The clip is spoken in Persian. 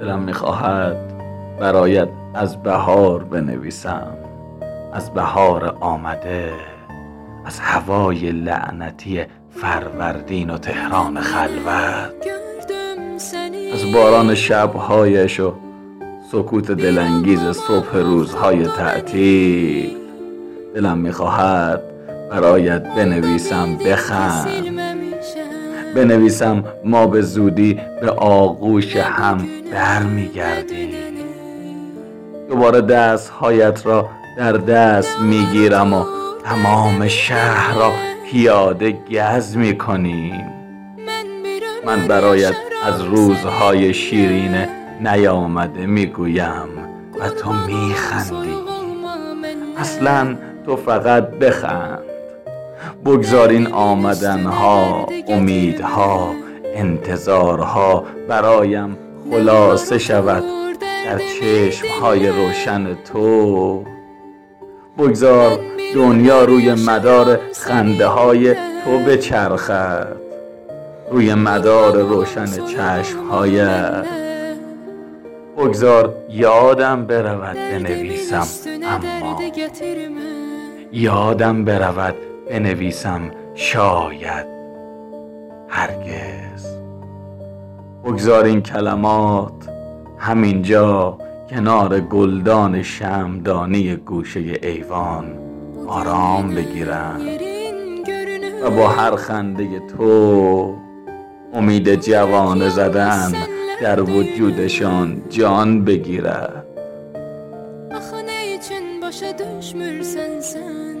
دلم می‌خواهد برایت از بهار بنویسم از بهار آمده از هوای لعنتی فروردین و تهران خلوت. از باران شبهایش و سکوت دلانگیز صبح روزهای تعطیل. دلم می‌خواهد برایت بنویسم بخند. بنویسم ما به زودی به آغوش هم برمیگردیم. دوباره دستهایت را در دست می‌گیرم و تمام شهر را پیاده گز می‌کنیم. من برایت از روزهای شیرین نیامده می‌گویم و تو میخندی. اصلا تو فقط بخند. بگذار این آمدنها امیدها انتظارها. برایم خلاصه شود در چشمهای روشن تو. بگذار دنیا روی مدار خنده های تو بچرخد روی مدار روشن چشمهایت. بگذار یادم برود بنویسم اما یادم برود بنویسم شاید هرگز. بگذار این کلمات همینجا کنار گلدان شمدانی گوشه ایوان آرام بگیرم و با هر خنده تو امید جوان زدن در وجودشان جان بگیرد. آخه ne باشه başa düşmürsen